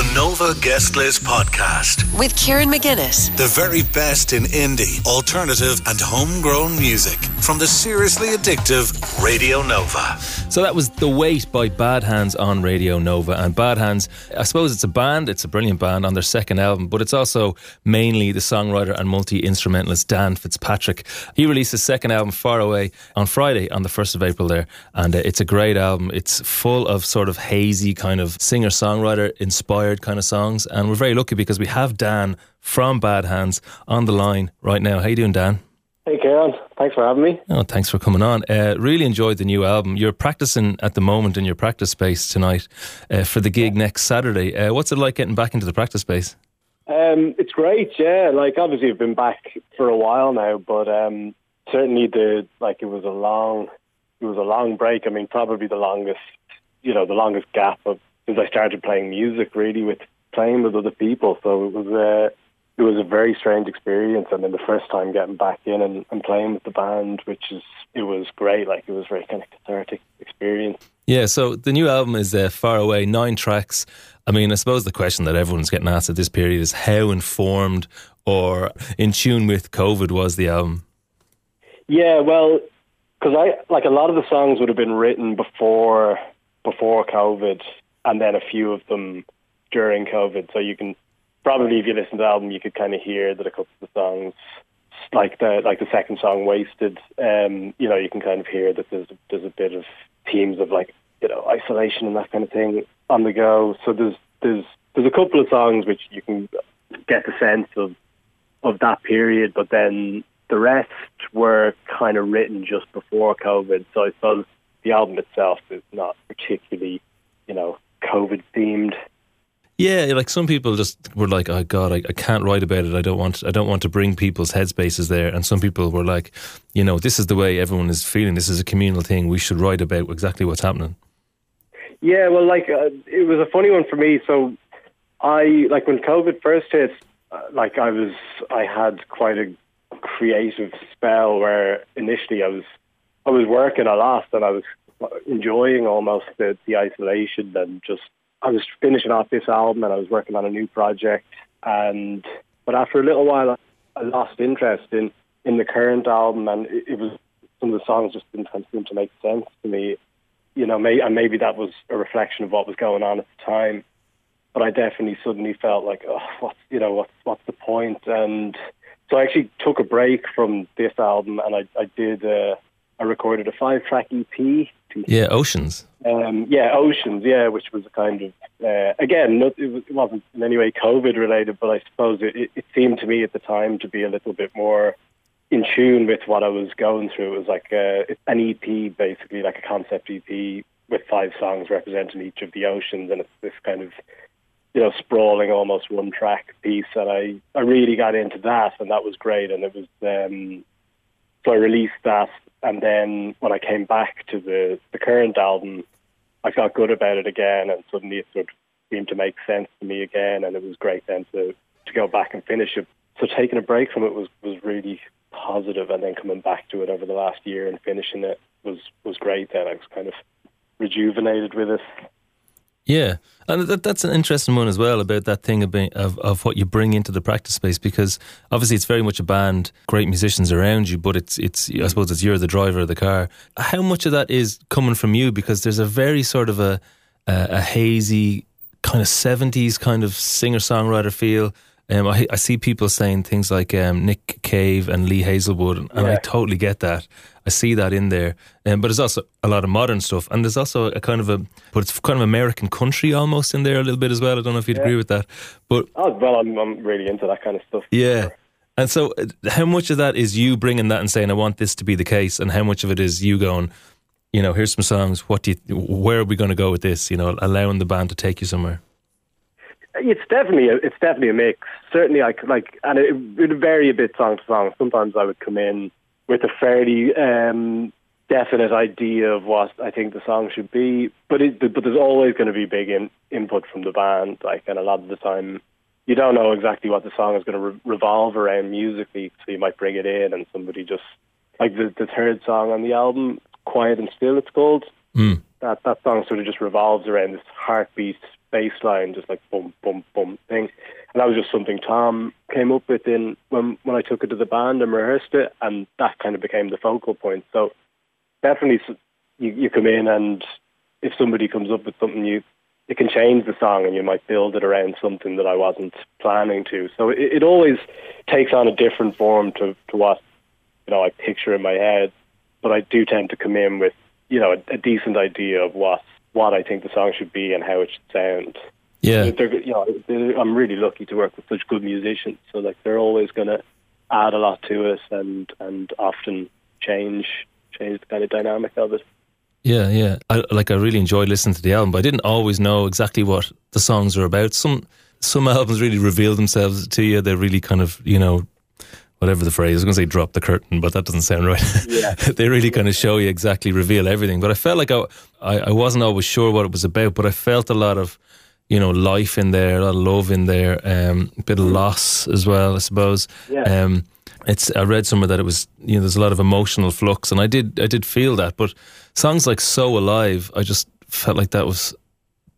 The Nova Guest List Podcast. with Kieran McGuinness. The very best in indie, alternative, and homegrown music from the seriously addictive Radio Nova. So that was The Wait by Badhands on Radio Nova. And Badhands, I suppose it's a band, it's a brilliant band on their second album, but it's also mainly the songwriter and multi instrumentalist Dan Fitzpatrick. He released his second album, Far Away, on Friday, on the 1st of April there. And uh, it's a great album. It's full of sort of hazy, kind of singer songwriter inspired kind of songs. And we're very lucky because we have Dan from Badhands on the line right now. How you doing, Dan? Hey, Kieran. Thanks for having me. Oh, thanks for coming on. Uh, really enjoyed the new album. You're practicing at the moment in your practice space tonight uh, for the gig next Saturday. Uh, what's it like getting back into the practice space? Um, it's great, yeah. Like, obviously, I've been back for a while now, but um, certainly the like it was a long, it was a long break. I mean, probably the longest, you know, the longest gap of since I started playing music, really, with playing with other people. So it was uh, it was a very strange experience, and then the first time getting back in and, and playing with the band, which is it was great. Like it was very kind of cathartic experience. Yeah, so the new album is uh, Far Away, nine tracks. I mean, I suppose the question that everyone's getting asked at this period is how informed or in tune with COVID was the album? Yeah, well, because I like a lot of the songs would have been written before before COVID, and then a few of them during COVID. So you can probably, if you listen to the album, you could kind of hear that a couple of the songs, like the like the second song, "Wasted," um, you know, you can kind of hear that there's there's a bit of themes of like you know isolation and that kind of thing on the go. So there's there's there's a couple of songs which you can get the sense of of that period, but then the rest were kind of written just before COVID. So I suppose the album itself is not particularly, you know, COVID themed. Yeah, like some people just were like, "Oh God, I, I can't write about it. I don't want. I don't want to bring people's headspaces there." And some people were like, "You know, this is the way everyone is feeling. This is a communal thing. We should write about exactly what's happening." Yeah, well, like uh, it was a funny one for me. So I like when COVID first hit, uh, like I was, I had quite a creative spell where initially I was, I was working a lot and I was enjoying almost the, the isolation and just I was finishing off this album and I was working on a new project. And but after a little while I lost interest in in the current album and it, it was some of the songs just didn't seem to make sense to me. You know may, and maybe that was a reflection of what was going on at the time but I definitely suddenly felt like oh what's you know what's what's the point? And so I actually took a break from this album and I I did uh, I recorded a five track EP Yeah, Oceans. um, yeah, Oceans, yeah, which was a kind of uh, again, not, it, was, it wasn't in any way COVID related, but I suppose it, it, it seemed to me at the time to be a little bit more in tune with what I was going through. It was like uh, an EP, basically like a concept EP with five songs representing each of the oceans, and it's this kind of you know sprawling, almost one track piece. And I I really got into that, and that was great. And it was um, so I released that, and then when I came back to the the current album, I felt good about it again, and suddenly it sort of seemed to make sense to me again, and it was great then to to go back and finish it. So taking a break from it was was really positive, and then coming back to it over the last year and finishing it was was great. Then I was kind of rejuvenated with it. Yeah, and that, that's an interesting one as well about that thing of, being, of of what you bring into the practice space because obviously it's very much a band, great musicians around you, but it's it's I suppose it's you're the driver of the car. How much of that is coming from you? Because there's a very sort of a a, a hazy kind of seventies kind of singer songwriter feel. Um, I, I see people saying things like um, Nick Cave and Lee Hazlewood, and I totally get that. I see that in there. Um, but there's also a lot of modern stuff, and there's also a kind of a, but it's kind of American country almost in there a little bit as well. I don't know if you'd agree with that, but Oh well, I'm I'm really into that kind of stuff. yeah. And so, uh, how much of that is you bringing that and saying, "I want this to be the case," and how much of it is you going, you know, here's some songs. What do you? Where are we going to go with this? You know, allowing the band to take you somewhere. It's definitely a, it's definitely a mix. Certainly, I could like, and it would vary a bit song to song. Sometimes I would come in with a fairly um, definite idea of what I think the song should be, but it, but there's always going to be big in, input from the band. Like, and a lot of the time, you don't know exactly what the song is going to re- revolve around musically, so you might bring it in, and somebody just like the the third song on the album, "Quiet and Still," it's called. Mm. That that song sort of just revolves around this heartbeat bass line, just like boom, boom, boom thing. And that was just something Tom came up with in when when I took it to the band and rehearsed it, and that kind of became the focal point. So definitely, you you come in and if somebody comes up with something, you it can change the song and you might build it around something that I wasn't planning to. So it, it always takes on a different form to to what you know I picture in my head. But I do tend to come in with you know a, a decent idea of what what I think the song should be and how it should sound. Yeah, they're, you know, they're, I'm really lucky to work with such good musicians. So like they're always going to add a lot to us and and often change change the kind of dynamic of it. Yeah, yeah. I, like I really enjoyed listening to the album, but I didn't always know exactly what the songs are about. Some some albums really reveal themselves to you. They really kind of you know whatever the phrase. I was going to say drop the curtain, but that doesn't sound right. Yeah. they really kind of show you exactly, reveal everything. But I felt like I, I, I, wasn't always sure what it was about, but I felt a lot of, you know, life in there, a lot of love in there, um, a bit of loss as well, I suppose. Yeah. Um, it's I read somewhere that it was you know there's a lot of emotional flux and I did I did feel that but songs like So Alive I just felt like that was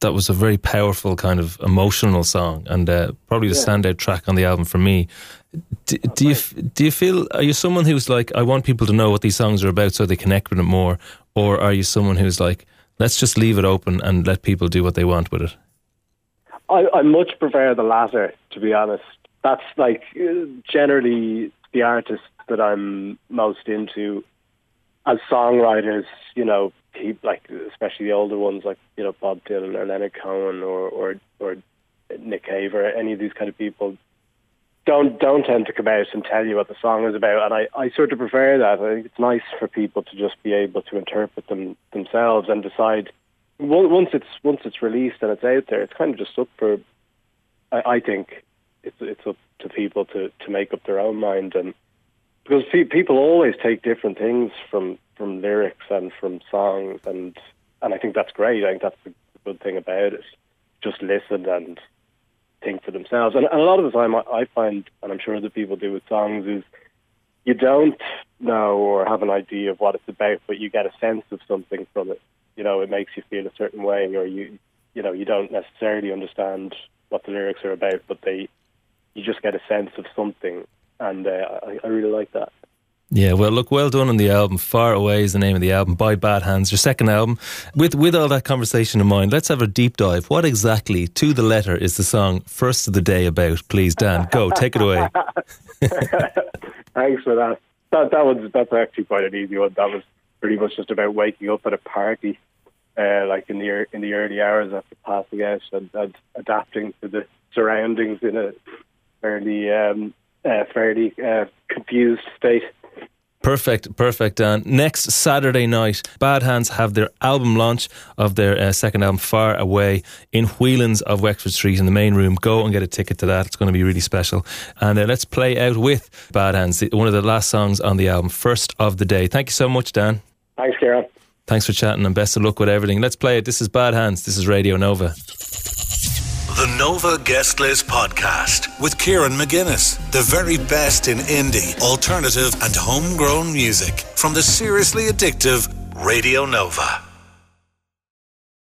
that was a very powerful kind of emotional song and uh, probably the yeah. standout track on the album for me do, do you do you feel are you someone who's like I want people to know what these songs are about so they connect with it more, or are you someone who's like let's just leave it open and let people do what they want with it? I, I much prefer the latter, to be honest. That's like generally the artists that I'm most into as songwriters. You know, keep like especially the older ones like you know Bob Dylan or Leonard Cohen or or or Nick Cave or any of these kind of people don't don't tend to come out and tell you what the song is about, and I, I sort of prefer that. I think it's nice for people to just be able to interpret them themselves and decide. Once it's once it's released and it's out there, it's kind of just up for. I, I think it's it's up to people to, to make up their own mind, and because people always take different things from from lyrics and from songs, and and I think that's great. I think that's the good thing about it. Just listen and think for themselves. And, and a lot of the time, I, I find, and I'm sure other people do with songs, is you don't know or have an idea of what it's about, but you get a sense of something from it. You know, it makes you feel a certain way, or you, you know, you don't necessarily understand what the lyrics are about, but they, you just get a sense of something, and uh, I, I really like that. Yeah, well, look, well done on the album. Far Away is the name of the album by Badhands, your second album. With with all that conversation in mind, let's have a deep dive. What exactly, to the letter, is the song First of the Day about? Please, Dan, go, take it away. Thanks for that. That that was that's actually quite an easy one. That was pretty much just about waking up at a party, uh, like in the in the early hours after passing out, and, and adapting to the surroundings in a fairly um, uh, fairly uh, confused state. Perfect, perfect, Dan. Next Saturday night, Badhands have their album launch of their uh, second album, Far Away, in Whelan's of Wexford Street in the main room. Go and get a ticket to that. It's going to be really special. And uh, let's play out with Badhands, one of the last songs on the album, First of the Day. Thank you so much, Dan. Thanks, Kieran. Thanks for chatting and best of luck with everything. Let's play it. This is Badhands. This is Radio Nova. The Nova Guest List Podcast with Kieran McGuinness. The very best in indie, alternative, and homegrown music from the seriously addictive Radio Nova.